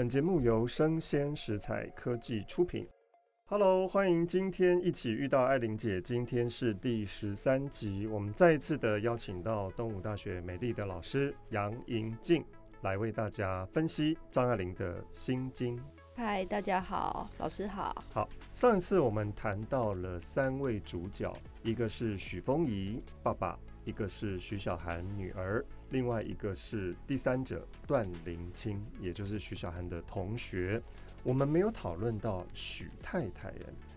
本节目由生鲜食材科技出品。Hello，欢迎今天一起遇到艾琳姐。今天是第十三集，我们再一次的邀请到东吴大学美丽的老师杨莹静来为大家分析张爱玲的心经。嗨，大家好，老师好。好，上一次我们谈到了三位主角，一个是许峰仪爸爸，一个是徐小涵女儿，另外一个是第三者段林清，也就是徐小涵的同学。我们没有讨论到许太太。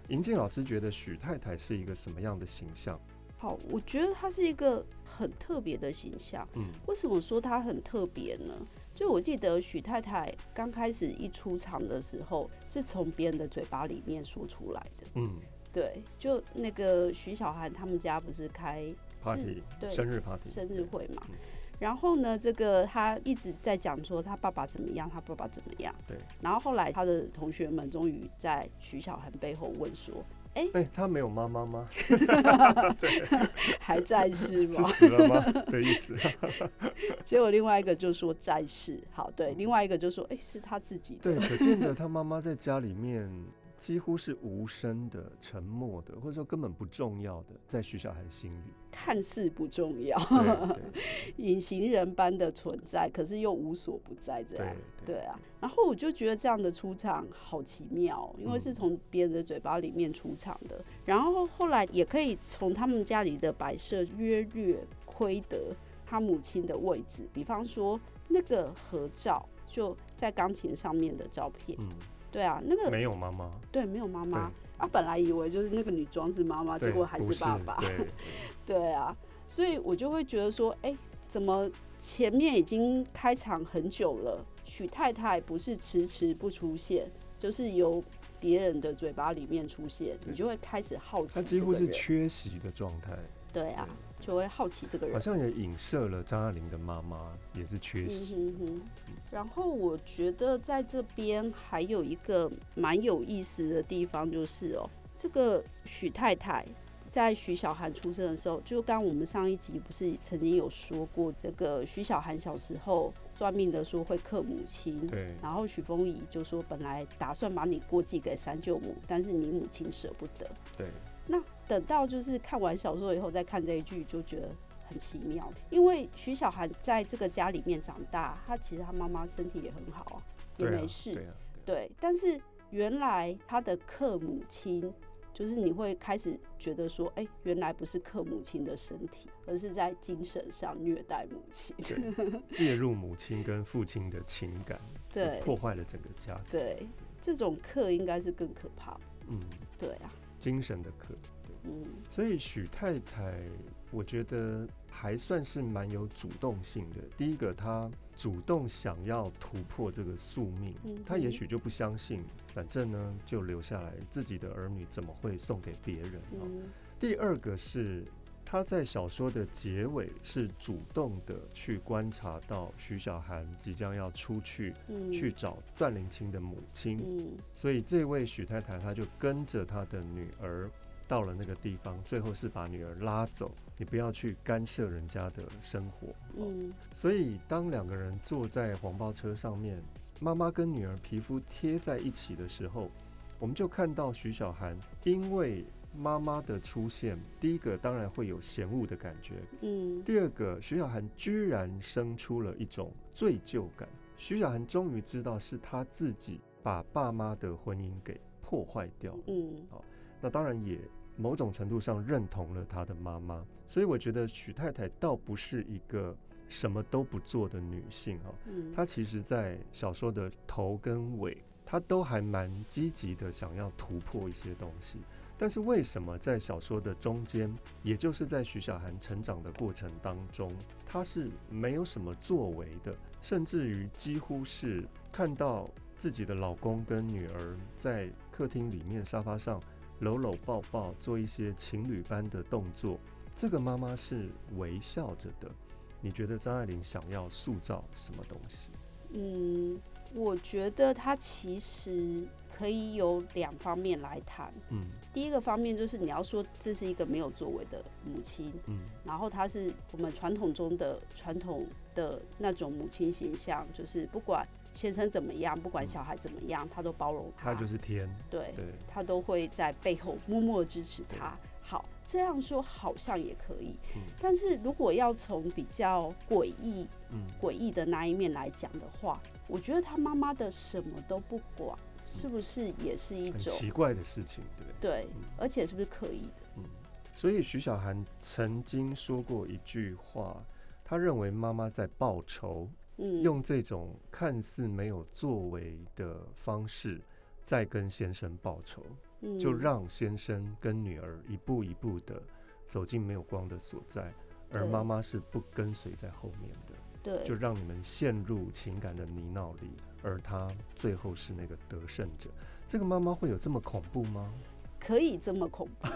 银静老师觉得许太太是一个什么样的形象？好，我觉得她是一个很特别的形象。嗯，为什么说她很特别呢？就我记得许太太刚开始一出场的时候，是从别人的嘴巴里面说出来的。嗯，对，就那个徐小涵他们家不是开 party，对，生日 party，生日会嘛。然后呢，这个他一直在讲说他爸爸怎么样，他爸爸怎么样。对。然后后来他的同学们终于在徐小涵背后问说。哎、欸欸，他没有妈妈吗？还在世吗？是死了吗？的意思。结果另外一个就说在世。好，对，另外一个就说，哎、欸，是他自己的。对，可见得他妈妈在家里面。几乎是无声的、沉默的，或者说根本不重要的，在徐小涵心里，看似不重要，隐形人般的存在，可是又无所不在，这样。对，啊。然后我就觉得这样的出场好奇妙，因为是从别人的嘴巴里面出场的，嗯、然后后来也可以从他们家里的摆设约略窥得他母亲的位置，比方说那个合照就在钢琴上面的照片。嗯对啊，那个没有妈妈，对，没有妈妈。啊，本来以为就是那个女装是妈妈，结果还是爸爸。对，对啊，所以我就会觉得说，哎、欸，怎么前面已经开场很久了，许太太不是迟迟不出现，就是由别人的嘴巴里面出现，你就会开始好奇。她几乎是缺席的状态。对啊。就会好奇这个人，好像也影射了张爱玲的妈妈也是缺席。嗯哼哼。然后我觉得在这边还有一个蛮有意思的地方，就是哦，这个许太太在徐小涵出生的时候，就刚我们上一集不是曾经有说过，这个徐小涵小时候算命的说会克母亲，对。然后许峰仪就说本来打算把你过继给三舅母，但是你母亲舍不得，对。那等到就是看完小说以后再看这一句，就觉得很奇妙。因为徐小涵在这个家里面长大，他其实他妈妈身体也很好啊，也没事。对。但是原来他的克母亲，就是你会开始觉得说，哎，原来不是克母亲的身体，而是在精神上虐待母亲，介入母亲跟父亲的情感，对，破坏了整个家庭。对，这种克应该是更可怕。嗯，对啊。精神的课，对，嗯，所以许太太，我觉得还算是蛮有主动性的。第一个，她主动想要突破这个宿命，她也许就不相信，反正呢就留下来，自己的儿女怎么会送给别人啊？第二个是她在小说的结尾是主动的去观察到徐小涵即将要出去去找段灵清的母亲，所以这位许太太她就跟着她的女儿到了那个地方，最后是把女儿拉走，你不要去干涉人家的生活。嗯，所以当两个人坐在黄包车上面，妈妈跟女儿皮肤贴在一起的时候，我们就看到徐小涵因为。妈妈的出现，第一个当然会有嫌恶的感觉，嗯，第二个徐小涵居然生出了一种罪疚感。徐小涵终于知道是他自己把爸妈的婚姻给破坏掉了，嗯，好，那当然也某种程度上认同了他的妈妈。所以我觉得许太太倒不是一个什么都不做的女性啊，嗯，她其实在小说的头跟尾，她都还蛮积极的想要突破一些东西。但是为什么在小说的中间，也就是在徐小涵成长的过程当中，她是没有什么作为的，甚至于几乎是看到自己的老公跟女儿在客厅里面沙发上搂搂抱抱，做一些情侣般的动作，这个妈妈是微笑着的。你觉得张爱玲想要塑造什么东西？嗯，我觉得她其实。可以有两方面来谈。嗯，第一个方面就是你要说这是一个没有作为的母亲，嗯，然后她是我们传统中的传统的那种母亲形象，就是不管先生怎么样，不管小孩怎么样，她都包容他。她就是天，对，她都会在背后默默支持他。好，这样说好像也可以。嗯、但是如果要从比较诡异、诡异的那一面来讲的话，我觉得他妈妈的什么都不管，是不是也是一种奇怪的事情？对不，对，对而且是不是刻意的？嗯，所以徐小涵曾经说过一句话，他认为妈妈在报仇。嗯，用这种看似没有作为的方式，在跟先生报仇，嗯，就让先生跟女儿一步一步的走进没有光的所在，而妈妈是不跟随在后面的，对，就让你们陷入情感的泥淖里，而他最后是那个得胜者。这个妈妈会有这么恐怖吗？可以这么恐怖，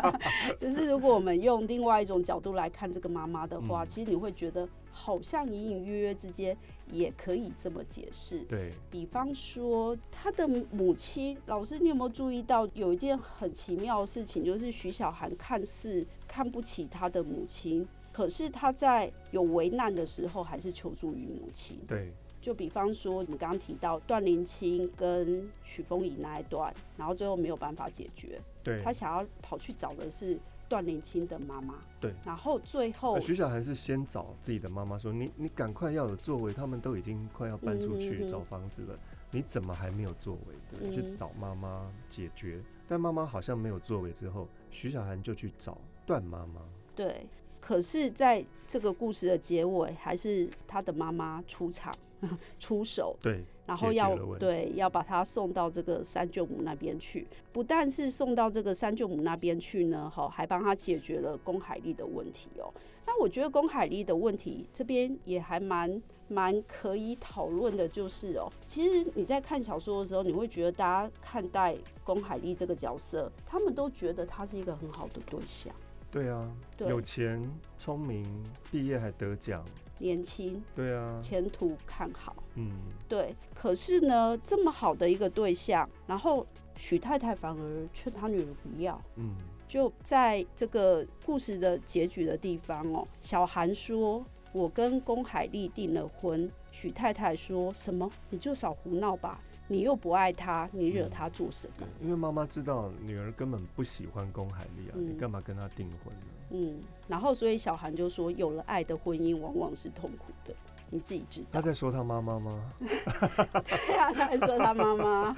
就是如果我们用另外一种角度来看这个妈妈的话，嗯，其实你会觉得好像隐隐约约之间也可以这么解释。对，比方说他的母亲，老师，你有没有注意到有一件很奇妙的事情，就是徐小涵看似看不起他的母亲，可是他在有危难的时候还是求助于母亲。对。就比方说，你刚刚提到段林清跟许峰仪那一段，然后最后没有办法解决。对，他想要跑去找的是段林清的妈妈。对，然后最后徐小涵是先找自己的妈妈说：“你你赶快要有作为，他们都已经快要搬出去找房子了，嗯、你怎么还没有作为？对，去找妈妈解决。嗯、但妈妈好像没有作为之后，徐小涵就去找段妈妈。对，可是在这个故事的结尾，还是他的妈妈出场。”出手，对，然后要对要把他送到这个三舅母那边去，不但是送到这个三舅母那边去呢，哈，还帮他解决了龚海丽的问题哦。那我觉得龚海丽的问题这边也还蛮蛮可以讨论的，就是哦，其实你在看小说的时候，你会觉得大家看待龚海丽这个角色，他们都觉得他是一个很好的对象。对啊，对，有钱、聪明，毕业还得奖。年轻，对啊，前途看好，嗯，对。可是呢，这么好的一个对象，然后许太太反而劝她女儿不要，嗯，就在这个故事的结局的地方哦，小韩说：“我跟龚海丽订了婚。”许太太说什么？你就少胡闹吧，你又不爱他，你惹他做什么？嗯、因为妈妈知道女儿根本不喜欢龚海丽啊，嗯、你干嘛跟他订婚呢？嗯，然后所以小韩就说，有了爱的婚姻往往是痛苦的，你自己知道。他在说他妈妈吗？对啊，他在说他妈妈。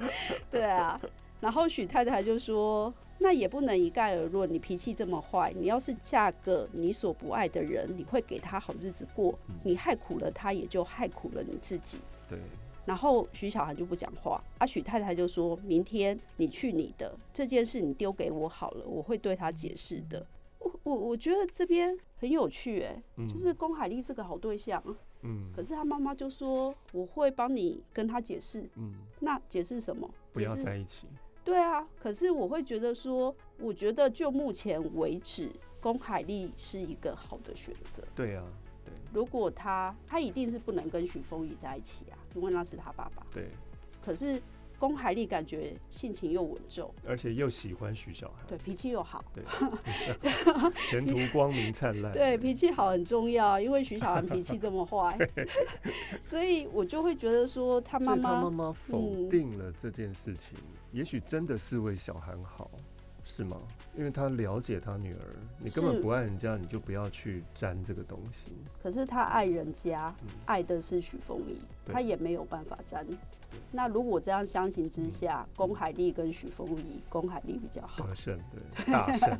对啊，然后许太太就说，那也不能一概而论，你脾气这么坏，你要是嫁个你所不爱的人，你会给他好日子过，嗯、你害苦了他，也就害苦了你自己。对。然后徐小涵就不讲话，啊，许太太就说明天你去你的这件事，你丢给我好了，我会对他解释的。我我我觉得这边很有趣，哎，嗯、就是龚海丽是个好对象，嗯，可是他妈妈就说我会帮你跟他解释，嗯，那解释什么？不要在一起。对啊，可是我会觉得说，我觉得就目前为止，龚海丽是一个好的选择。对啊，对。如果他他一定是不能跟许丰宜在一起啊，因为那是他爸爸。对。可是。龚海丽感觉性情又稳重，而且又喜欢徐小涵，对，脾气又好，对，前途光明灿烂。对，脾气好很重要，因为徐小涵脾气这么坏，所以我就会觉得说他妈妈，他妈妈否定了这件事情，嗯、也许真的是为小涵好。是吗？因为他了解他女儿，你根本不爱人家，你就不要去沾这个东西。可是他爱人家，嗯、爱的是许凤仪，他也没有办法沾。那如果这样相形之下，龚、嗯、海丽跟许凤仪，龚海丽比较好。得胜，对，大胜。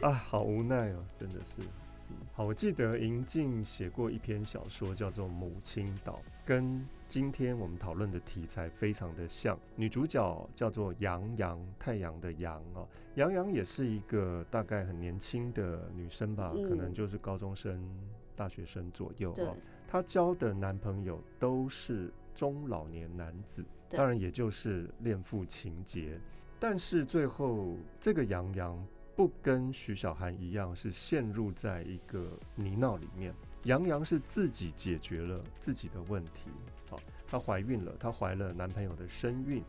啊，好无奈哦，真的是。好，我记得银静写过一篇小说，叫做《母亲岛》，跟今天我们讨论的题材非常的像。女主角叫做杨洋，太阳的杨啊，杨洋也是一个大概很年轻的女生吧，嗯、可能就是高中生、大学生左右啊。她交的男朋友都是中老年男子，当然也就是恋父情节。但是最后这个杨洋。不跟徐小涵一样，是陷入在一个泥淖里面。杨洋是自己解决了自己的问题，好，她怀孕了，她怀了男朋友的身孕，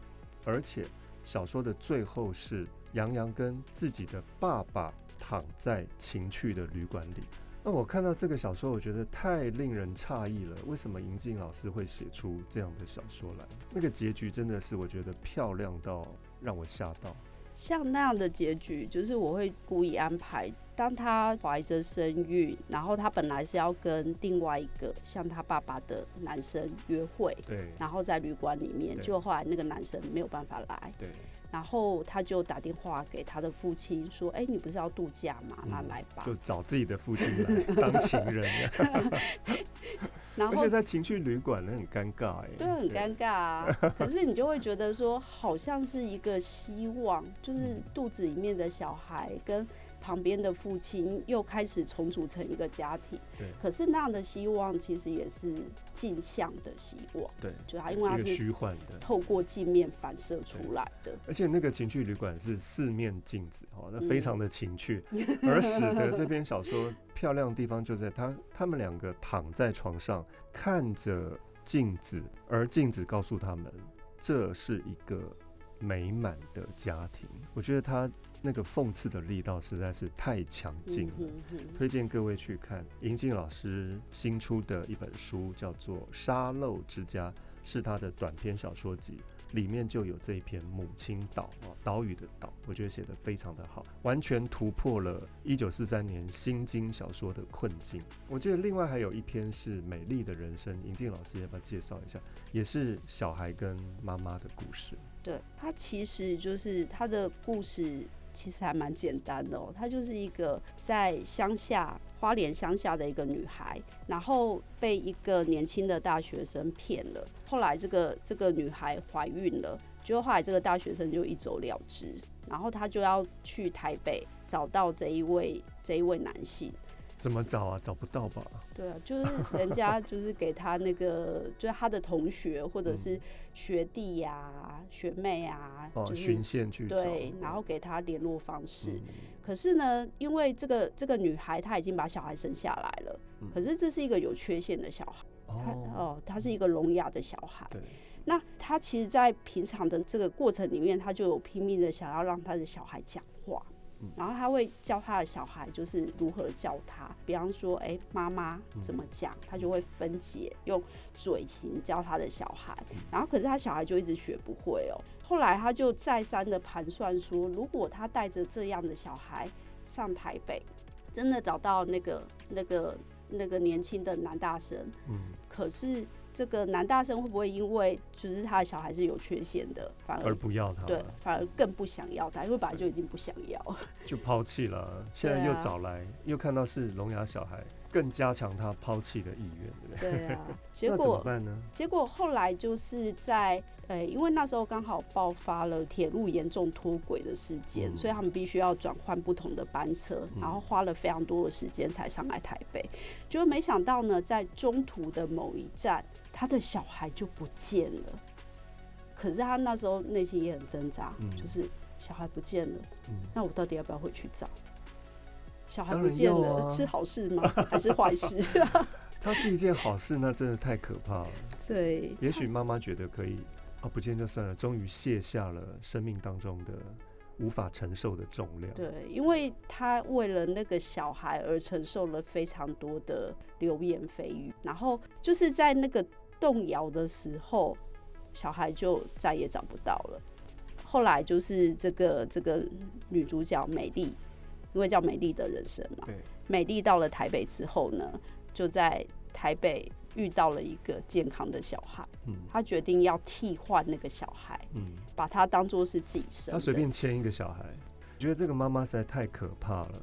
而且小说的最后是杨洋跟自己的爸爸躺在情趣的旅馆里，那我看到这个小说，我觉得太令人诧异了。为什么银静老师会写出这样的小说来？那个结局真的是我觉得漂亮到让我吓到。像那样的结局，就是我会故意安排，当他怀着身孕，然后他本来是要跟另外一个像他爸爸的男生约会，对，然后在旅馆里面，结果后来那个男生没有办法来，对。然后他就打电话给他的父亲说：“哎，你不是要度假吗？那来吧。”就找自己的父亲来当情人。然后而且在情趣旅馆，那很尴尬哎。对，很尴尬啊。可是你就会觉得说，好像是一个希望，就是肚子里面的小孩跟。旁边的父亲又开始重组成一个家庭，对。可是那样的希望其实也是镜像的希望，对。就他因为他是虚幻的，透过镜面反射出来的。而且那个情趣旅馆是四面镜子，哦，那非常的情趣，嗯、而使得这篇小说漂亮的地方就在他他们两个躺在床上看着镜子，而镜子告诉他们这是一个美满的家庭。我觉得他。那个讽刺的力道实在是太强劲了，推荐各位去看银静老师新出的一本书，叫做《沙漏之家》，是他的短篇小说集，里面就有这一篇《母亲岛》啊，岛屿的岛，我觉得写得非常的好，完全突破了一九四三年新经小说的困境。我记得另外还有一篇是《美丽的人生》，银静老师要不要介绍一下？也是小孩跟妈妈的故事。对，他其实就是他的故事。其实还蛮简单的哦，她就是一个在乡下花莲乡下的一个女孩，然后被一个年轻的大学生骗了。后来这个这个女孩怀孕了，结果后来这个大学生就一走了之，然后她就要去台北找到这一位这一位男性。怎么找啊？找不到吧？对啊，就是人家就是给他那个，就是他的同学或者是学弟呀、学妹啊，哦，就是循线去，对，然后给他联络方式。嗯、可是呢，因为这个这个女孩她已经把小孩生下来了，嗯、可是这是一个有缺陷的小孩，哦，哦，他是一个聋哑的小孩。对，那他其实，在平常的这个过程里面，他就有拼命的想要让他的小孩讲话。然后他会教他的小孩，就是如何教他，比方说，哎，妈妈怎么讲，他就会分解用嘴型教他的小孩。然后可是他小孩就一直学不会哦。后来他就再三的盘算说，如果他带着这样的小孩上台北，真的找到那个那个那个年轻的男大生，嗯，可是。这个男大生会不会因为就是他的小孩是有缺陷的，反而，而不要他？对，反而更不想要他，因为本来就已经不想要，就抛弃了。现在又找来，啊、又看到是聋哑小孩，更加强他抛弃的意愿，对不对？对啊。结果怎么办呢？结果后来就是在呃，因为那时候刚好爆发了铁路严重脱轨的事件，嗯、所以他们必须要转换不同的班车，然后花了非常多的时间才上来台北。结果没想到呢，在中途的某一站。他的小孩就不见了，可是他那时候内心也很挣扎，嗯、就是小孩不见了，嗯、那我到底要不要回去找？小孩不见了、啊、是好事吗？还是坏事？他是一件好事，那真的太可怕了。对，也许妈妈觉得可以，啊，不见就算了，终于卸下了生命当中的无法承受的重量。对，因为他为了那个小孩而承受了非常多的流言蜚语，然后就是在那个。动摇的时候，小孩就再也找不到了。后来就是这个这个女主角美丽，因为叫美丽的人生嘛。对。美丽到了台北之后呢，就在台北遇到了一个健康的小孩。嗯。她决定要替换那个小孩。嗯。把他当做是自己生。她随便牵一个小孩，我觉得这个妈妈实在太可怕了。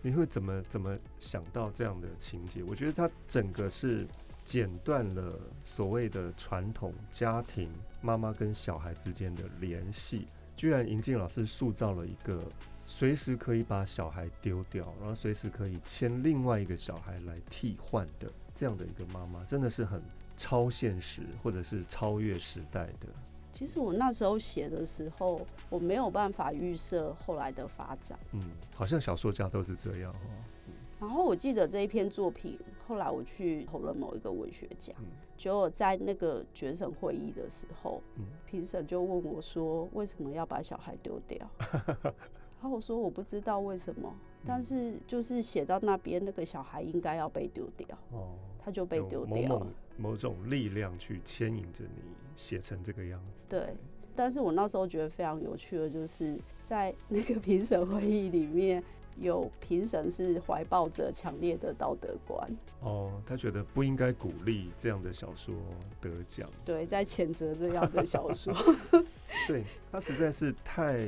你会怎么怎么想到这样的情节？我觉得她整个是。剪断了所谓的传统家庭妈妈跟小孩之间的联系，居然银静老师塑造了一个随时可以把小孩丢掉，然后随时可以签另外一个小孩来替换的这样的一个妈妈，真的是很超现实或者是超越时代的。其实我那时候写的时候，我没有办法预设后来的发展。嗯，好像小说家都是这样哦。然后我记得这一篇作品，后来我去投了某一个文学奖，结果在那个决审会议的时候，评审就问我说：“为什么要把小孩丢掉？”然后我说我不知道为什么，但是就是写到那边，那个小孩应该要被丢掉，哦，他就被丢掉了。某某某种力量去牵引着你写成这个样子。对，但是我那时候觉得非常有趣的，就是在那个评审会议里面，有评审是怀抱着强烈的道德观。哦，他觉得不应该鼓励这样的小说得奖。对，在谴责这样的小说。对，他实在是太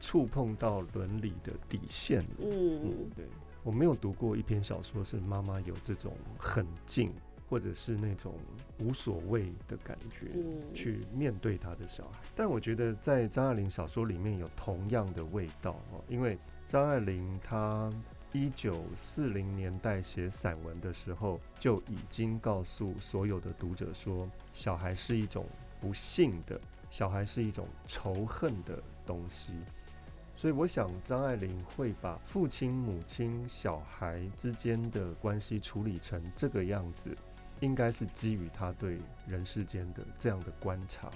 触碰到伦理的底线了。嗯，嗯，对，我没有读过一篇小说是妈妈有这种狠劲，或者是那种无所谓的感觉，去面对他的小孩。但我觉得在张爱玲小说里面有同样的味道哦，因为张爱玲她一九四零年代写散文的时候，就已经告诉所有的读者说，小孩是一种不幸的，小孩是一种仇恨的东西。所以我想，张爱玲会把父亲、母亲、小孩之间的关系处理成这个样子，应该是基于她对人世间的这样的观察。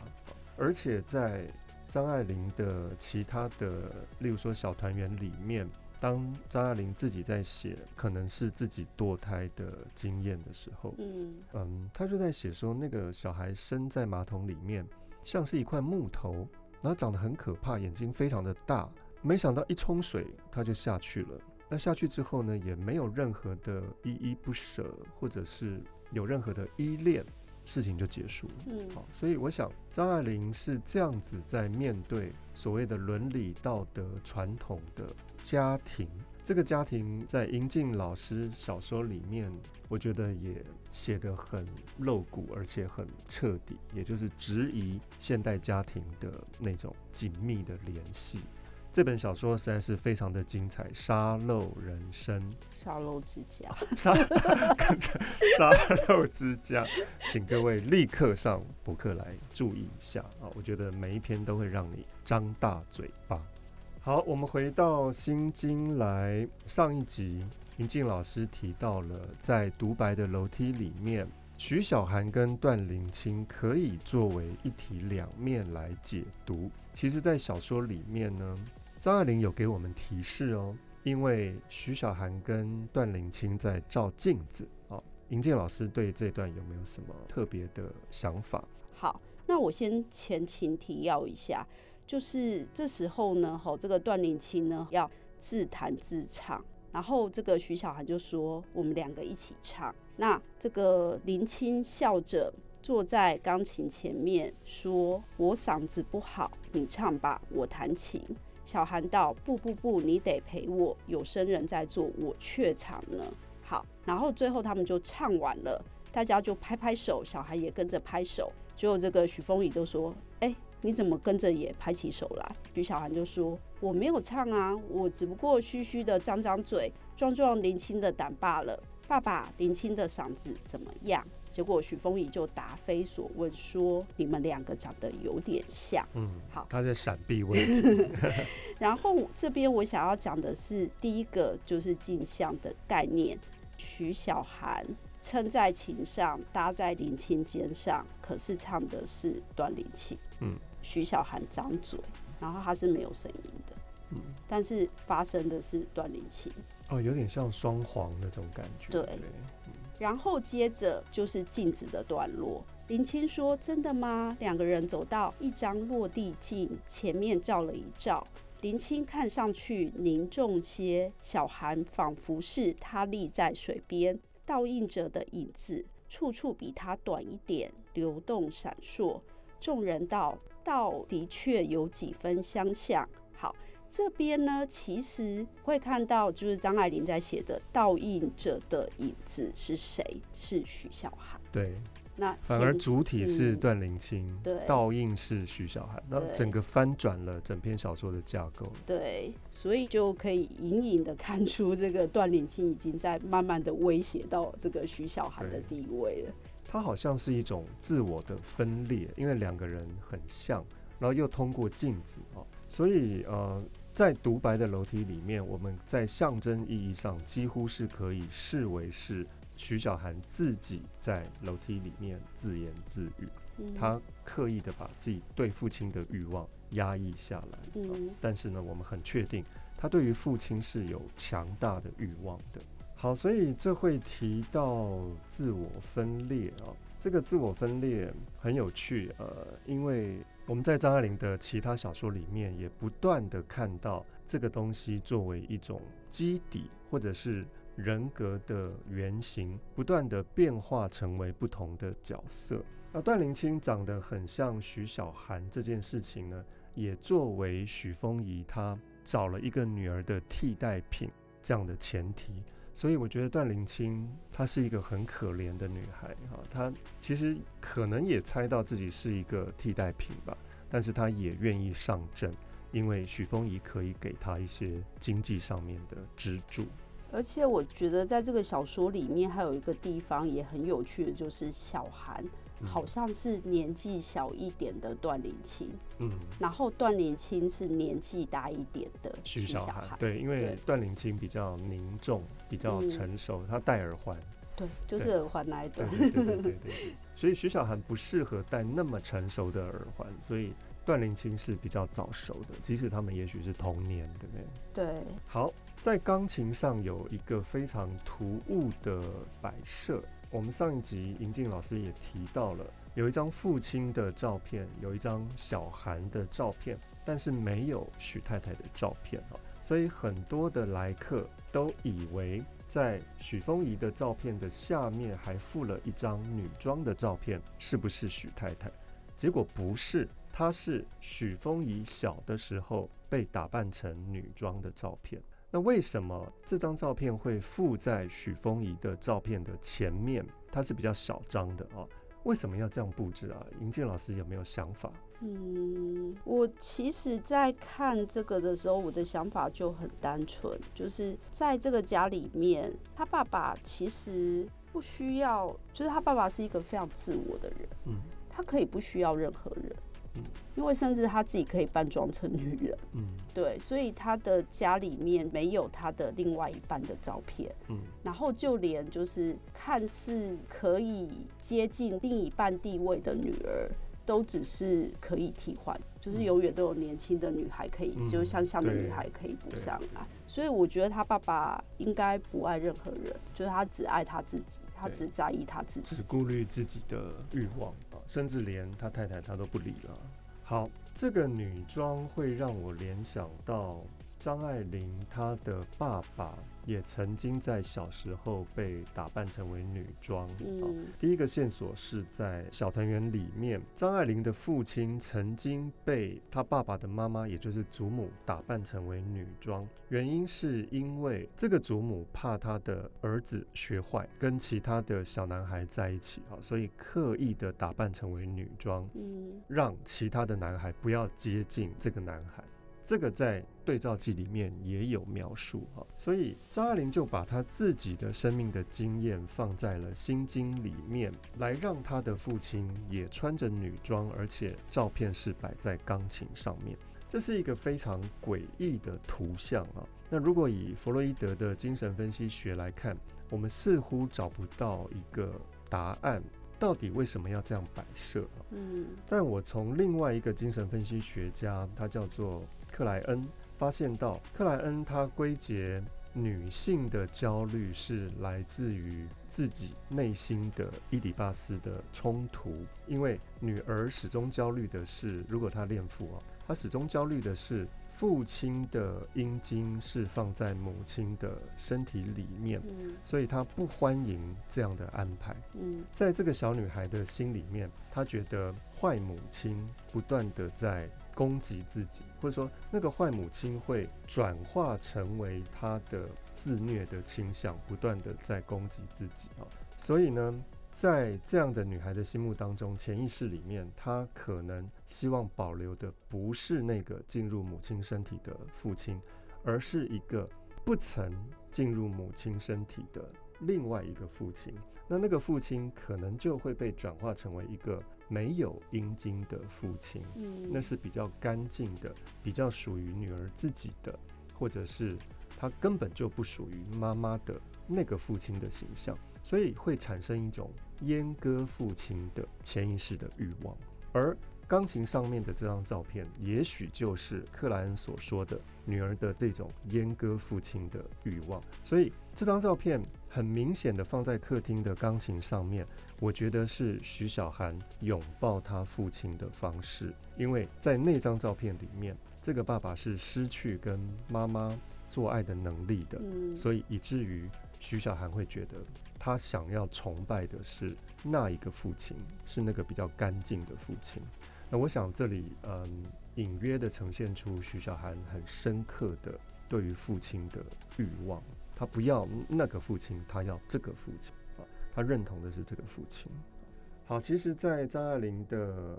而且在张爱玲的其他的，例如说《小团圆》里面，当张爱玲自己在写可能是自己堕胎的经验的时候，嗯嗯，她就在写说，那个小孩生在马桶里面，像是一块木头，然后长得很可怕，眼睛非常的大。没想到一冲水，他就下去了。那下去之后呢，也没有任何的依依不舍，或者是有任何的依恋，事情就结束了。嗯，好，所以我想张爱玲是这样子在面对所谓的伦理道德传统的家庭。这个家庭在银静老师小说里面，我觉得也写得很露骨，而且很彻底，也就是质疑现代家庭的那种紧密的联系。这本小说实在是非常的精彩，《沙漏人生》。沙漏之家。沙，沙漏之家，请各位立刻上博客来注意一下啊！我觉得每一篇都会让你张大嘴巴。好，我们回到心经来。上一集，银静老师提到了在独白的楼梯里面，徐小涵跟段林清可以作为一体两面来解读。其实，在小说里面呢。张爱玲有给我们提示哦，因为徐小涵跟段林清在照镜子哦。银静老师对这段有没有什么特别的想法？好，那我先前情提要一下，就是这时候呢，吼，这个段林清呢要自弹自唱，然后这个徐小涵就说我们两个一起唱。那这个林青笑着坐在钢琴前面，说我嗓子不好，你唱吧，我弹琴。小涵道：“不不不，你得陪我，有生人在做，我怯场呢。”好，然后最后他们就唱完了，大家就拍拍手，小孩也跟着拍手。最后这个许峰仪都说：“哎，你怎么跟着也拍起手来？”许小涵就说：“我没有唱啊，我只不过虚虚的张张嘴，壮壮林青的胆罢了。爸爸，林青的嗓子怎么样？”结果许峰仪就答非所问说：“你们两个长得有点像。”嗯，好，他在闪避问题。然后这边我想要讲的是第一个就是镜像的概念。徐小涵撑在琴上，搭在林青肩上，可是唱的是段林琴。嗯，徐小涵张嘴，然后他是没有声音的。嗯，但是发生的是段林琴。哦，有点像双簧那种感觉。对。然后接着就是镜子的段落。林青说：“真的吗？”两个人走到一张落地镜前面照了一照，林青看上去凝重些，小韩仿佛是他立在水边，倒映着的影子，处处比他短一点，流动闪烁。众人道：“倒的确有几分相像。”好。这边呢，其实会看到，就是张爱玲在写的倒映者的影子是谁？是徐小涵。对，那反而主体是段林清，嗯，对，倒映是徐小涵，那整个翻转了整篇小说的架构。对，所以就可以隐隐的看出，这个段林清已经在慢慢的威胁到这个徐小涵的地位了。他好像是一种自我的分裂，因为两个人很像，然后又通过镜子哦。所以，呃，在独白的楼梯里面，我们在象征意义上几乎是可以视为是徐小涵自己在楼梯里面自言自语，嗯、他刻意的把自己对父亲的欲望压抑下来。嗯、但是呢，我们很确定他对于父亲是有强大的欲望的。好，所以这会提到自我分裂啊，这个自我分裂很有趣，呃，因为我们在张爱玲的其他小说里面也不断地看到这个东西作为一种基底，或者是人格的原型，不断地变化成为不同的角色。那段灵清长得很像许小涵这件事情呢，也作为许丰宜他找了一个女儿的替代品这样的前提。所以我觉得段灵清她是一个很可怜的女孩哈，她其实可能也猜到自己是一个替代品吧，但是她也愿意上阵，因为许风仪可以给她一些经济上面的支柱。而且我觉得在这个小说里面还有一个地方也很有趣的，就是小韩。好像是年纪小一点的段林清，嗯，然后段林清是年纪大一点的徐小涵，对，因为段林清比较凝重，比较成熟，他戴耳环，对，就是耳环那一段，对对对对对，所以徐小涵不适合戴那么成熟的耳环，所以段林清是比较早熟的，即使他们也许是同年，对不对？对，好，在钢琴上有一个非常突兀的摆设。我们上一集银静老师也提到了，有一张父亲的照片，有一张小涵的照片，但是没有许太太的照片啊，所以很多的来客都以为在许丰仪的照片的下面还附了一张女装的照片，是不是许太太？结果不是，它是许丰仪小的时候被打扮成女装的照片。那为什么这张照片会附在许峰仪的照片的前面？它是比较小张的啊，为什么要这样布置啊？银静老师有没有想法？嗯，我其实，在看这个的时候，我的想法就很单纯，就是在这个家里面，他爸爸其实不需要，就是他爸爸是一个非常自我的人，嗯，他可以不需要任何人。因为甚至他自己可以扮装成女人，嗯，对，所以他的家里面没有他的另外一半的照片，嗯，然后就连就是看似可以接近另一半地位的女儿，都只是可以替换，就是永远都有年轻的女孩可以，嗯、就是像像的女孩可以补上来。所以我觉得他爸爸应该不爱任何人，就是他只爱他自己，他只在意他自己，只顾虑自己的欲望。甚至连他太太他都不理了。好，这个女装会让我联想到张爱玲，她的爸爸。也曾经在小时候被打扮成为女装。嗯，第一个线索是在《小团圆》里面，张爱玲的父亲曾经被他爸爸的妈妈，也就是祖母打扮成为女装，原因是因为这个祖母怕他的儿子学坏，跟其他的小男孩在一起啊，所以刻意的打扮成为女装，嗯，让其他的男孩不要接近这个男孩。这个在对照记里面也有描述哈，所以张爱玲就把她自己的生命的经验放在了心经里面，来让她的父亲也穿着女装，而且照片是摆在钢琴上面，这是一个非常诡异的图像啊。那如果以弗洛伊德的精神分析学来看，我们似乎找不到一个答案，到底为什么要这样摆设？嗯，但我从另外一个精神分析学家，他叫做。克莱恩发现到，克莱恩他归结女性的焦虑是来自于自己内心的伊底巴斯的冲突，因为女儿始终焦虑的是，如果她恋父啊，她始终焦虑的是父亲的阴茎是放在母亲的身体里面，所以她不欢迎这样的安排。在这个小女孩的心里面，她觉得坏母亲不断的在。攻击自己，或者说那个坏母亲会转化成为她的自虐的倾向，不断的在攻击自己啊。所以呢，在这样的女孩的心目当中，潜意识里面，她可能希望保留的不是那个进入母亲身体的父亲，而是一个不曾进入母亲身体的另外一个父亲。那那个父亲可能就会被转化成为一个。没有阴茎的父亲，嗯，那是比较干净的，比较属于女儿自己的，或者是他根本就不属于妈妈的那个父亲的形象，所以会产生一种阉割父亲的潜意识的欲望。而钢琴上面的这张照片，也许就是克莱恩所说的女儿的这种阉割父亲的欲望。所以这张照片很明显的放在客厅的钢琴上面，我觉得是徐小涵拥抱他父亲的方式。因为在那张照片里面，这个爸爸是失去跟妈妈做爱的能力的，所以以至于徐小涵会觉得他想要崇拜的是那一个父亲，是那个比较干净的父亲。那我想这里，嗯，隐约的呈现出徐小涵很深刻的对于父亲的欲望。他不要那个父亲，他要这个父亲啊，他认同的是这个父亲。好，其实，在张爱玲的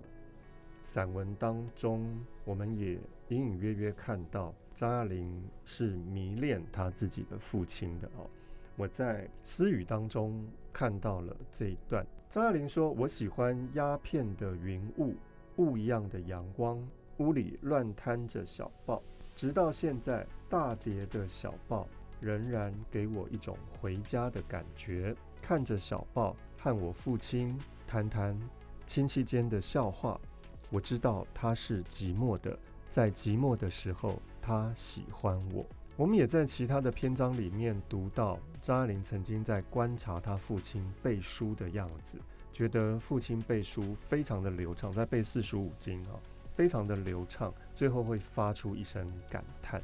散文当中，我们也隐隐约约看到张爱玲是迷恋他自己的父亲的哦。我在私语当中看到了这一段，张爱玲说：“我喜欢鸦片的云雾。”雾一样的阳光，屋里乱摊着小报，直到现在，大叠的小报仍然给我一种回家的感觉。看着小报和我父亲谈谈亲戚间的笑话，我知道他是寂寞的，在寂寞的时候，他喜欢我。我们也在其他的篇章里面读到张爱玲曾经在观察他父亲背书的样子。觉得父亲背书非常的流畅，在背四书五经啊，非常的流畅，最后会发出一声感叹：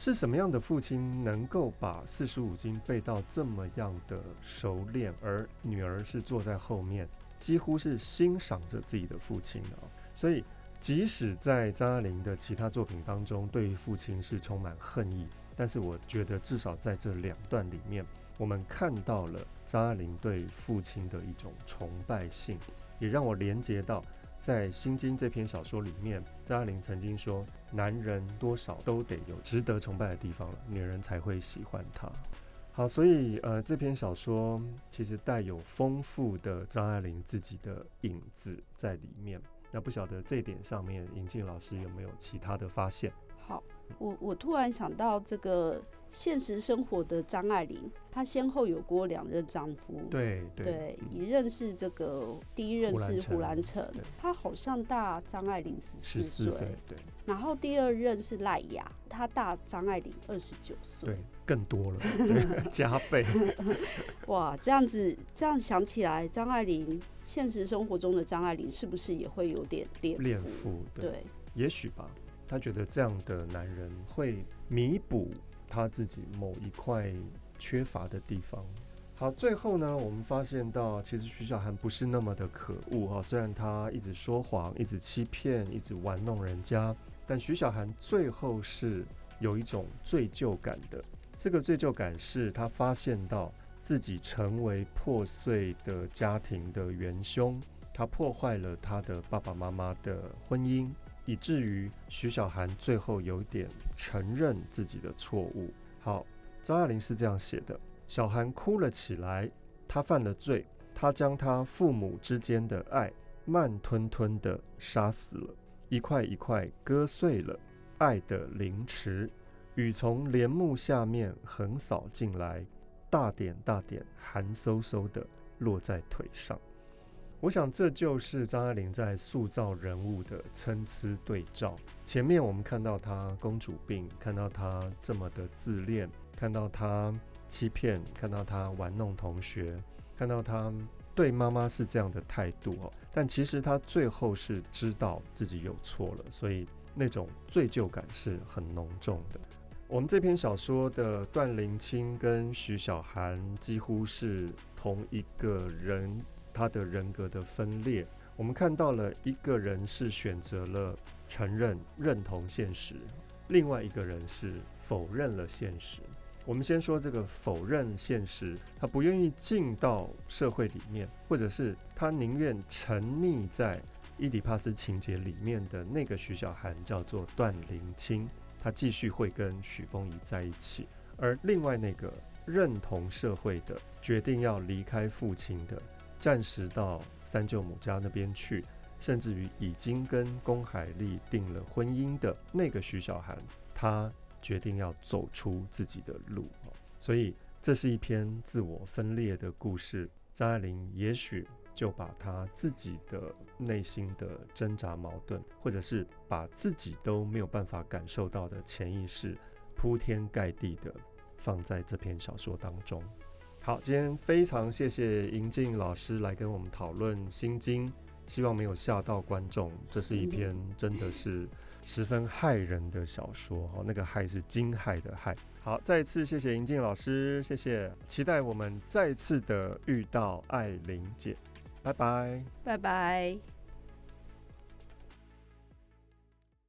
是什么样的父亲能够把四书五经背到这么样的熟练？而女儿是坐在后面，几乎是欣赏着自己的父亲的。所以，即使在张爱玲的其他作品当中，对于父亲是充满恨意，但是我觉得至少在这两段里面。我们看到了张爱玲对父亲的一种崇拜性，也让我连接到在《心经》这篇小说里面，张爱玲曾经说：“男人多少都得有值得崇拜的地方了，女人才会喜欢他。”好，所以呃，这篇小说其实带有丰富的张爱玲自己的影子在里面。那不晓得这点上面，尹静老师有没有其他的发现？好，我我突然想到这个。现实生活的张爱玲，她先后有过两任丈夫，对对，对，一任是这个第一任是胡兰成，他好像大张爱玲十四岁，对。然后第二任是赖雅，他大张爱玲二十九岁，对，更多了，加倍。哇，这样子这样想起来，张爱玲现实生活中的张爱玲是不是也会有点恋恋父？对，也许吧。她觉得这样的男人会弥补。他自己某一块缺乏的地方。好，最后呢，我们发现到，其实徐小涵不是那么的可恶哈。虽然他一直说谎，一直欺骗，一直玩弄人家，但徐小涵最后是有一种罪疚感的。这个罪疚感是他发现到自己成为破碎的家庭的元凶，他破坏了他的爸爸妈妈的婚姻。以至于徐小涵最后有点承认自己的错误。好，张爱玲是这样写的：小涵哭了起来，他犯了罪，他将他父母之间的爱慢吞吞地杀死了，一块一块割碎了爱的凌迟。雨从帘幕下面横扫进来，大点大点寒飕飕地落在腿上。我想这就是张爱玲在塑造人物的参差对照。前面我们看到她公主病，看到她这么的自恋，看到她欺骗，看到她玩弄同学，看到她对妈妈是这样的态度哦。但其实她最后是知道自己有错了，所以那种罪疚感是很浓重的。我们这篇小说的段灵清跟徐小涵几乎是同一个人。他的人格的分裂，我们看到了一个人是选择了承认、认同现实，另外一个人是否认了现实。我们先说这个否认现实，他不愿意进到社会里面，或者是他宁愿沉溺在伊底帕斯情节里面的那个徐小涵，叫做段灵清，他继续会跟许丰仪在一起，而另外那个认同社会的，决定要离开父亲的。暂时到三舅母家那边去，甚至于已经跟龚海丽订了婚姻的那个徐小涵，他决定要走出自己的路。所以这是一篇自我分裂的故事。张爱玲也许就把他自己的内心的挣扎、矛盾，或者是把自己都没有办法感受到的潜意识，铺天盖地的放在这篇小说当中。好，今天非常谢谢银静老师来跟我们讨论《心经》，希望没有吓到观众。这是一篇真的是十分骇人的小说，哈，那个“骇”是惊骇的“骇”。好，再次谢谢银静老师，谢谢，期待我们再次的遇到艾玲姐，拜拜，拜拜。